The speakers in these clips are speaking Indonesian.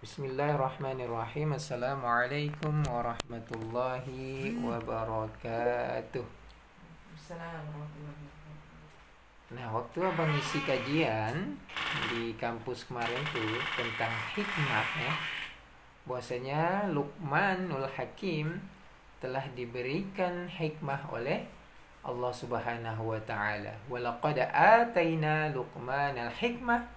Bismillahirrahmanirrahim. Assalamualaikum warahmatullahi wabarakatuh. Nah waktu abang isi kajian Di kampus kemarin tuh Tentang hikmah ya. Bahwasanya Luqmanul Hakim Telah diberikan hikmah oleh Allah subhanahu wa ta'ala. Walaqad atayna Luqmanal hikmah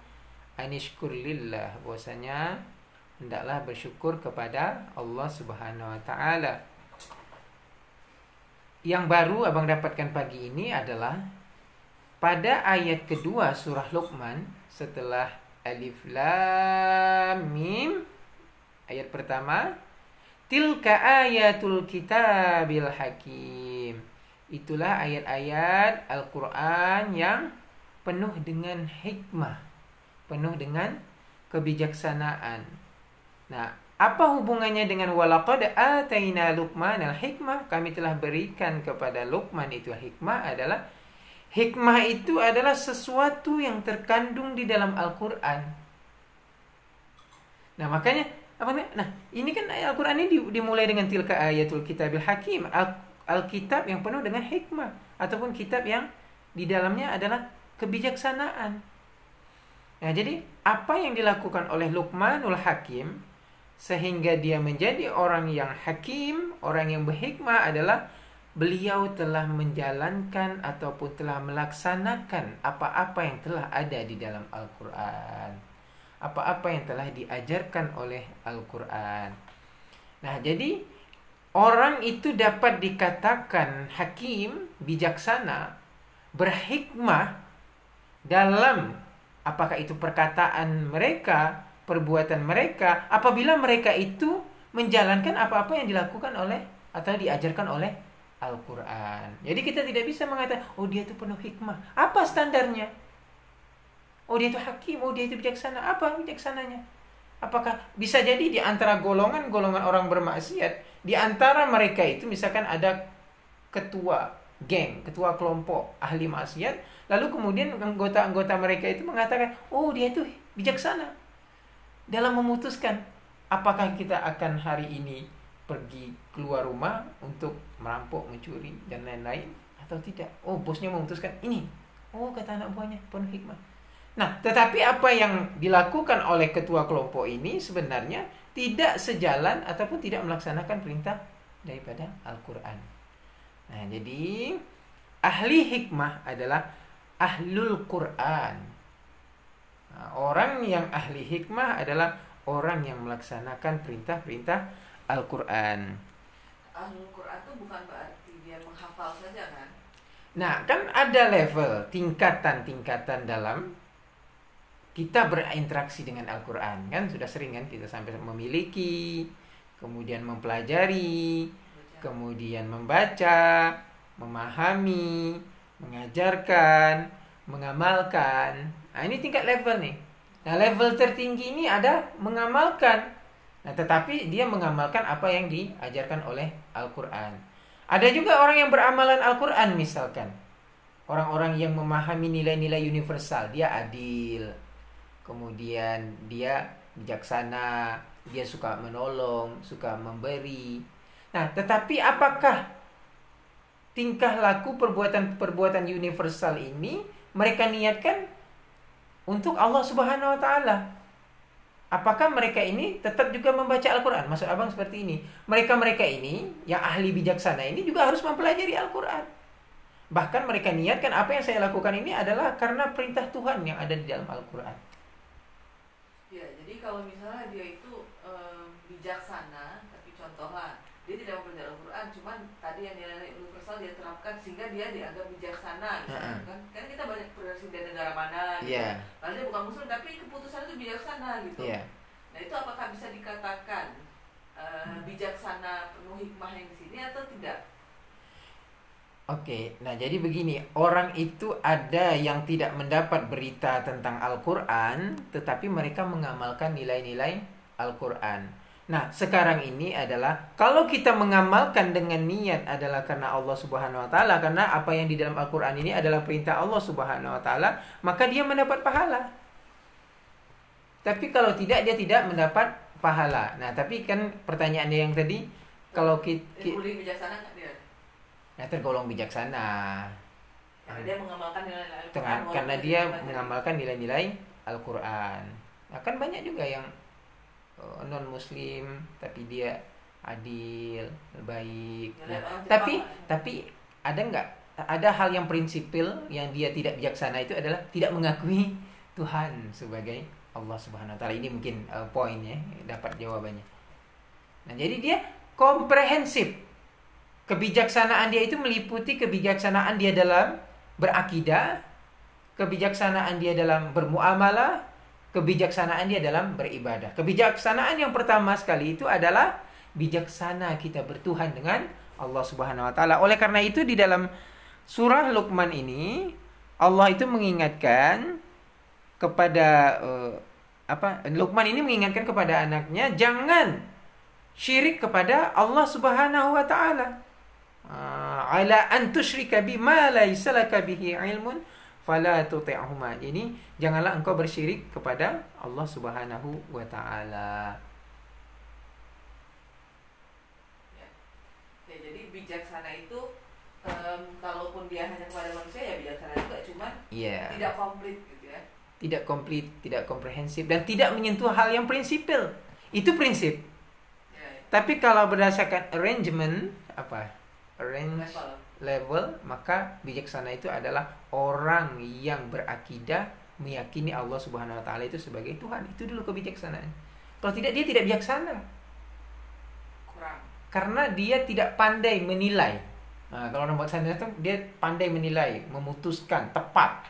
Anishkur lillah. Bahwasanya hendaklah bersyukur kepada Allah Subhanahu wa taala. Yang baru abang dapatkan pagi ini adalah pada ayat kedua surah Luqman setelah alif lam mim ayat pertama tilka ayatul kitabil hakim. Itulah ayat-ayat Al-Qur'an yang penuh dengan hikmah, penuh dengan kebijaksanaan. Nah, apa hubungannya dengan walaqad ataina Luqman al-hikmah? Kami telah berikan kepada Luqman itu hikmah adalah hikmah itu adalah sesuatu yang terkandung di dalam Al-Qur'an. Nah, makanya apa Nah, ini kan Al-Qur'an ini dimulai dengan tilka ayatul kitabil hakim, Al-kitab yang penuh dengan hikmah ataupun kitab yang di dalamnya adalah kebijaksanaan. Nah, jadi apa yang dilakukan oleh Luqmanul Hakim sehingga dia menjadi orang yang hakim, orang yang berhikmah adalah beliau telah menjalankan ataupun telah melaksanakan apa-apa yang telah ada di dalam Al-Qur'an. Apa-apa yang telah diajarkan oleh Al-Qur'an. Nah, jadi orang itu dapat dikatakan hakim, bijaksana, berhikmah dalam apakah itu perkataan mereka perbuatan mereka apabila mereka itu menjalankan apa-apa yang dilakukan oleh atau diajarkan oleh Al-Quran. Jadi kita tidak bisa mengatakan, oh dia itu penuh hikmah. Apa standarnya? Oh dia itu hakim, oh dia itu bijaksana. Apa bijaksananya? Apakah bisa jadi di antara golongan-golongan orang bermaksiat, di antara mereka itu misalkan ada ketua geng, ketua kelompok ahli maksiat, lalu kemudian anggota-anggota mereka itu mengatakan, oh dia itu bijaksana dalam memutuskan apakah kita akan hari ini pergi keluar rumah untuk merampok, mencuri dan lain-lain atau tidak. Oh, bosnya memutuskan ini. Oh, kata anak buahnya penuh hikmah. Nah, tetapi apa yang dilakukan oleh ketua kelompok ini sebenarnya tidak sejalan ataupun tidak melaksanakan perintah daripada Al-Qur'an. Nah, jadi ahli hikmah adalah ahlul Qur'an. Nah, orang yang ahli hikmah adalah orang yang melaksanakan perintah-perintah Al-Quran. Ahli Quran itu bukan berarti dia menghafal saja kan? Nah, kan ada level, tingkatan-tingkatan dalam kita berinteraksi dengan Al-Quran. Kan sudah sering kan kita sampai memiliki, kemudian mempelajari, kemudian membaca, memahami, mengajarkan, mengamalkan. Nah, ini tingkat level nih. Nah, level tertinggi ini ada mengamalkan. Nah, tetapi dia mengamalkan apa yang diajarkan oleh Al-Qur'an. Ada juga orang yang beramalan Al-Qur'an misalkan. Orang-orang yang memahami nilai-nilai universal, dia adil. Kemudian dia bijaksana, dia suka menolong, suka memberi. Nah, tetapi apakah tingkah laku perbuatan-perbuatan universal ini mereka niatkan untuk Allah Subhanahu wa taala. Apakah mereka ini tetap juga membaca Al-Quran? Maksud abang seperti ini. Mereka-mereka ini, yang ahli bijaksana ini juga harus mempelajari Al-Quran. Bahkan mereka niatkan apa yang saya lakukan ini adalah karena perintah Tuhan yang ada di dalam Al-Quran. Ya, jadi kalau misalnya dia itu e, bijaksana, tapi contohlah, dia tidak mempelajari Al-Quran, cuman tadi yang nilai universal dia terapkan sehingga dia dianggap bijaksana, misalkan. Uh -uh. Kan kita banyak presiden negara mana, gitu. Yeah. Padahal dia bukan muslim, tapi keputusan itu bijaksana gitu. Yeah. Nah itu apakah bisa dikatakan uh, bijaksana penuh hikmah yang di sini atau tidak? Oke, nah jadi begini, orang itu ada yang tidak mendapat berita tentang Al-Quran, tetapi mereka mengamalkan nilai-nilai Al-Quran. Nah, sekarang ini adalah kalau kita mengamalkan dengan niat adalah karena Allah Subhanahu wa taala, karena apa yang di dalam Al-Qur'an ini adalah perintah Allah Subhanahu wa taala, maka dia mendapat pahala. Tapi kalau tidak dia tidak mendapat pahala. Nah, tapi kan pertanyaannya yang tadi kalau kita bijaksana dia? ya tergolong bijaksana. Karena dia mengamalkan nilai-nilai Al-Quran. Karena dia mengamalkan nilai-nilai Al-Qur'an. Nah, kan banyak juga yang non muslim tapi dia adil, baik. Nah, tapi lah. tapi ada nggak ada hal yang prinsipil yang dia tidak bijaksana itu adalah tidak mengakui Tuhan sebagai Allah Subhanahu wa taala. Ini mungkin uh, poinnya dapat jawabannya. Nah, jadi dia komprehensif. Kebijaksanaan dia itu meliputi kebijaksanaan dia dalam berakidah, kebijaksanaan dia dalam bermuamalah, kebijaksanaan dia dalam beribadah. Kebijaksanaan yang pertama sekali itu adalah bijaksana kita bertuhan dengan Allah Subhanahu wa taala. Oleh karena itu di dalam surah Luqman ini Allah itu mengingatkan kepada eh, apa? Luqman ini mengingatkan kepada anaknya jangan syirik kepada Allah Subhanahu wa taala. Ah, ala an tusyrika bima laka bihi ilmun fala tuti'huma. Ini janganlah engkau bersyirik kepada Allah Subhanahu wa taala. Ya, jadi bijaksana itu em, kalaupun dia hanya kepada manusia ya bijaksana juga cuman Iya. tidak komplit gitu ya. Tidak komplit, tidak komprehensif dan tidak menyentuh hal yang prinsipil. Itu prinsip. Ya, ya. Tapi kalau berdasarkan arrangement apa? Arrange Level. Level, maka bijaksana itu adalah orang yang berakidah meyakini Allah Subhanahu wa taala itu sebagai Tuhan. Itu dulu kebijaksanaan. Kalau tidak dia tidak bijaksana kurang. karena dia tidak pandai menilai. Nah, kalau orang bijaksana itu dia pandai menilai, memutuskan tepat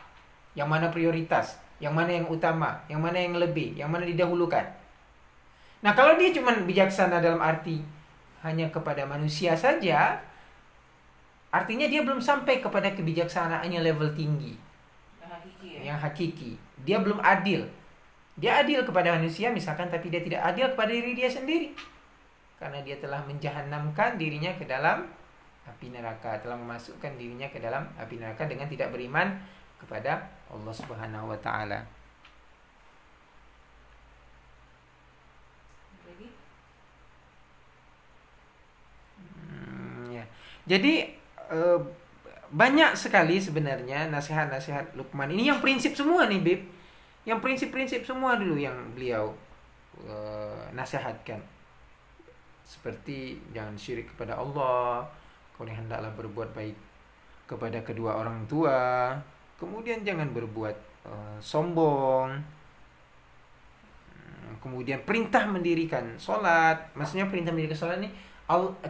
yang mana prioritas, yang mana yang utama, yang mana yang lebih, yang mana didahulukan. Nah, kalau dia cuma bijaksana dalam arti hanya kepada manusia saja, artinya dia belum sampai kepada kebijaksanaannya level tinggi Yang hakiki ya. yang hakiki. Dia belum adil. Dia adil kepada manusia misalkan tapi dia tidak adil kepada diri dia sendiri. Karena dia telah menjahanamkan dirinya ke dalam api neraka, telah memasukkan dirinya ke dalam api neraka dengan tidak beriman kepada Allah Subhanahu wa taala. Hmm, ya. Jadi eh, banyak sekali sebenarnya nasihat-nasihat Lukman ini yang prinsip semua nih, Bib. Yang prinsip-prinsip semua dulu yang beliau eh, nasihatkan. Seperti jangan syirik kepada Allah, kemudian hendaklah berbuat baik kepada kedua orang tua, kemudian jangan berbuat eh, sombong. Hmm, Kemudian perintah mendirikan sholat, maksudnya perintah mendirikan sholat ini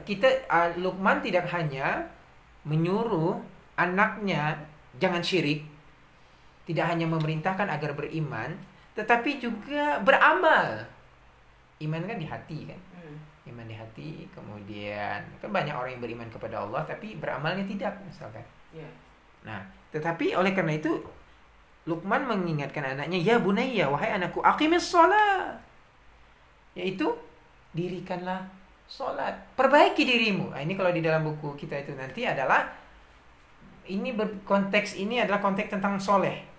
kita uh, Lukman tidak hanya menyuruh anaknya jangan syirik, tidak hanya memerintahkan agar beriman, tetapi juga beramal. Iman kan di hati kan, Hmm. iman di hati. Kemudian kan banyak orang yang beriman kepada Allah tapi beramalnya tidak misalkan. Ya. Nah, tetapi oleh karena itu Lukman mengingatkan anaknya, "Ya bunayya, wahai anakku, aqimis shalah." Yaitu dirikanlah salat. Perbaiki dirimu. Nah, ini kalau di dalam buku kita itu nanti adalah ini ber- konteks ini adalah konteks tentang soleh.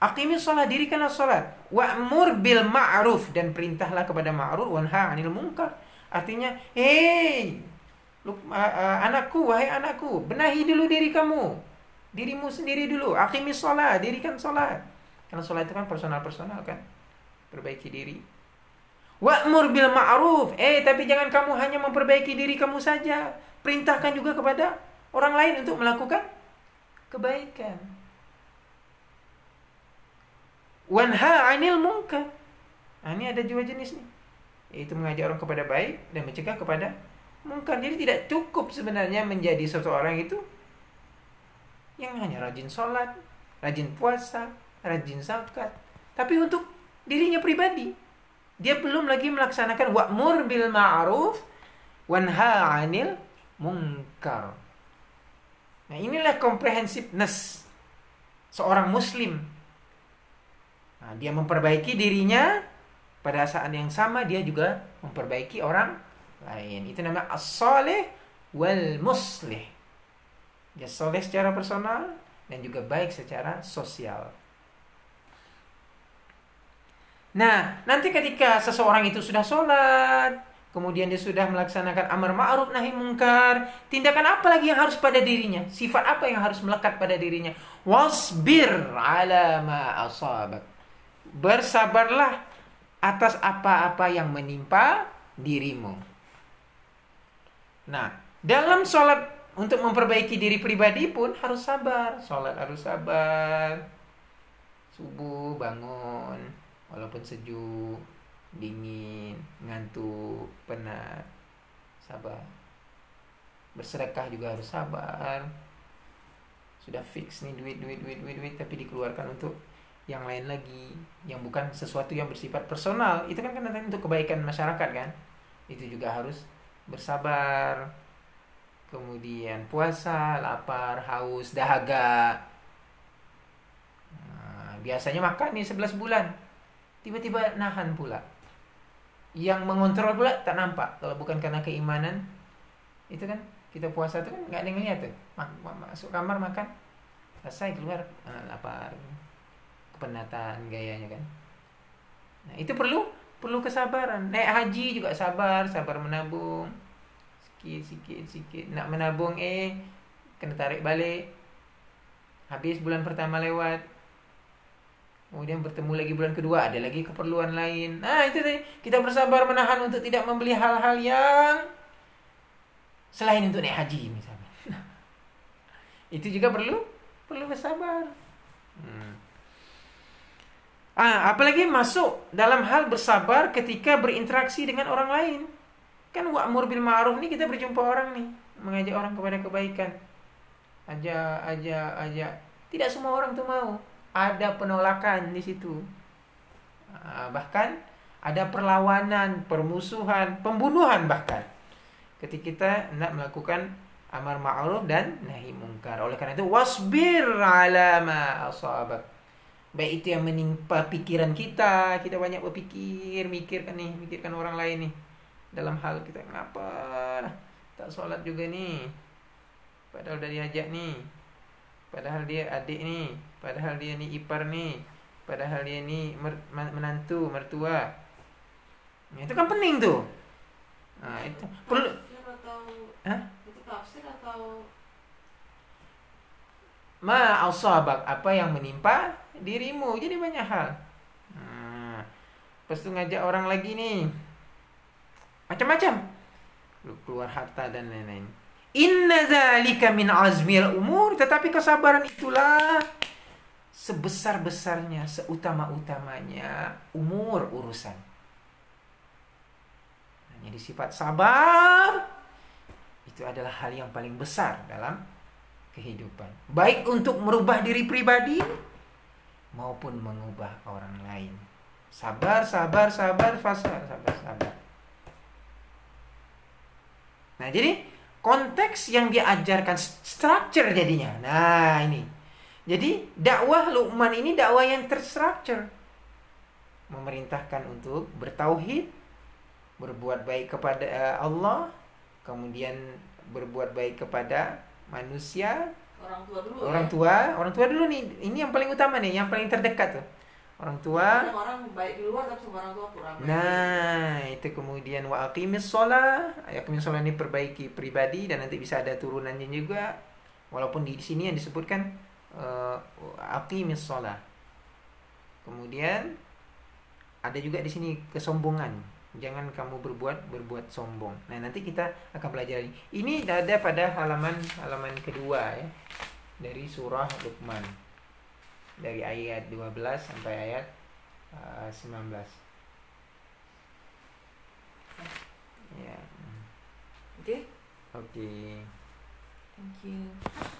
Aqimis sholat, dirikanlah sholat. Wa'mur bil ma'ruf dan perintahlah kepada ma'ruf wanha 'anil munkar. Artinya, hei, uh, uh, anakku, wahai anakku, benahi dulu diri kamu. Dirimu sendiri dulu. Aqimis sholat, dirikan sholat. Karena sholat itu kan personal-personal kan. Perbaiki diri. Wa'mur bil ma'ruf. Eh, tapi jangan kamu hanya memperbaiki diri kamu saja. Perintahkan juga kepada orang lain untuk melakukan kebaikan. Wanha 'anil munkar. Nah, ini ada dua jenis nih. Yaitu mengajak orang kepada baik dan mencegah kepada mungkar. Jadi tidak cukup sebenarnya menjadi seseorang itu yang hanya rajin sholat, rajin puasa, rajin zakat. Tapi untuk dirinya pribadi, dia belum lagi melaksanakan wa'mur bil ma'ruf wanha 'anil munkar. Nah, inilah comprehensiveness seorang muslim. Nah, dia memperbaiki dirinya pada saat yang sama dia juga memperbaiki orang lain. Itu namanya as-salih wal muslih. Dia soleh secara personal dan juga baik secara sosial. Nah, nanti ketika seseorang itu sudah sholat, kemudian dia sudah melaksanakan amar ma'ruf nahi mungkar, tindakan apa lagi yang harus pada dirinya? Sifat apa yang harus melekat pada dirinya? Wasbir ala ma asabak. Bersabarlah atas apa-apa yang menimpa dirimu. Nah, dalam sholat untuk memperbaiki diri pribadi pun harus sabar. Sholat harus sabar. Subuh bangun, walaupun sejuk dingin ngantuk penat sabar. Bersedekah juga harus sabar. Sudah fix nih duit duit duit duit duit tapi dikeluarkan untuk yang lain lagi. Yang bukan sesuatu yang bersifat personal. Itu kan kan untuk kebaikan masyarakat kan? Itu juga harus bersabar. Kemudian puasa lapar haus dahaga. Nah, biasanya makan nih 11 bulan tiba-tiba nahan pula. Yang mengontrol pula tak nampak. Kalau bukan karena keimanan itu kan kita puasa itu kan nggak ada yang tuh masuk kamar makan selesai keluar ah, lapar kepenatan gayanya kan. Nah itu perlu perlu kesabaran. Naik haji juga sabar sabar menabung. Sikit sikit sikit. Nak menabung eh kena tarik balik. Habis bulan pertama lewat Kemudian bertemu lagi bulan kedua ada lagi keperluan lain. Nah itu tadi kita bersabar menahan untuk tidak membeli hal-hal yang selain untuk naik haji misalnya. itu juga perlu perlu bersabar. Hmm. Ah, apalagi masuk dalam hal bersabar ketika berinteraksi dengan orang lain. Kan wa'mur bil ma'ruf nih kita berjumpa orang nih, mengajak orang kepada kebaikan. Aja aja aja. Tidak semua orang tuh mau ada penolakan di situ. Ah, bahkan ada perlawanan, permusuhan, pembunuhan bahkan. Ketika kita nak melakukan amar ma'ruf dan nahi mungkar. Oleh karena itu wasbir ala ma asabak. Baik itu yang menimpa pikiran kita, kita banyak berpikir, mikirkan nih, mikirkan orang lain nih. Dalam hal kita ngapa tak sholat juga nih. Padahal udah diajak nih. Padahal dia adik nih Padahal dia ni ipar ni. Padahal dia ni menantu, mertua. Ya, Itu kan pening tu. Nah itu perlu atau, Hah? Itu tafsir atau Ma asabak apa yang menimpa dirimu. Jadi banyak hal. Nah, tu ngajak orang lagi ni. Macam-macam. Keluar harta dan lain-lain Inna zalika min azmil umur Tetapi kesabaran itulah sebesar-besarnya, seutama-utamanya umur urusan. Nah, jadi sifat sabar itu adalah hal yang paling besar dalam kehidupan. Baik untuk merubah diri pribadi maupun mengubah orang lain. Sabar, sabar, sabar, sabar, sabar, sabar. Nah, jadi konteks yang diajarkan structure jadinya. Nah, ini jadi dakwah Luqman ini dakwah yang terstruktur. Memerintahkan untuk bertauhid, berbuat baik kepada eh, Allah, kemudian berbuat baik kepada manusia, orang tua dulu. Orang ya? tua, orang tua dulu nih. Ini yang paling utama nih, yang paling terdekat tuh. Orang tua. orang baik di luar tapi orang tua kurang. Nah, itu kemudian wa aqimis shalah. Aqimis shalah ini perbaiki pribadi dan nanti bisa ada turunannya juga. Walaupun di sini yang disebutkan uh, aqimis shalah. Kemudian ada juga di sini kesombongan. Jangan kamu berbuat berbuat sombong. Nah, nanti kita akan pelajari. Ini ada pada halaman halaman kedua ya. Dari surah Luqman. Dari ayat 12 sampai ayat uh, 19. Ya. Oke. Okay. Oke. Okay. Thank you.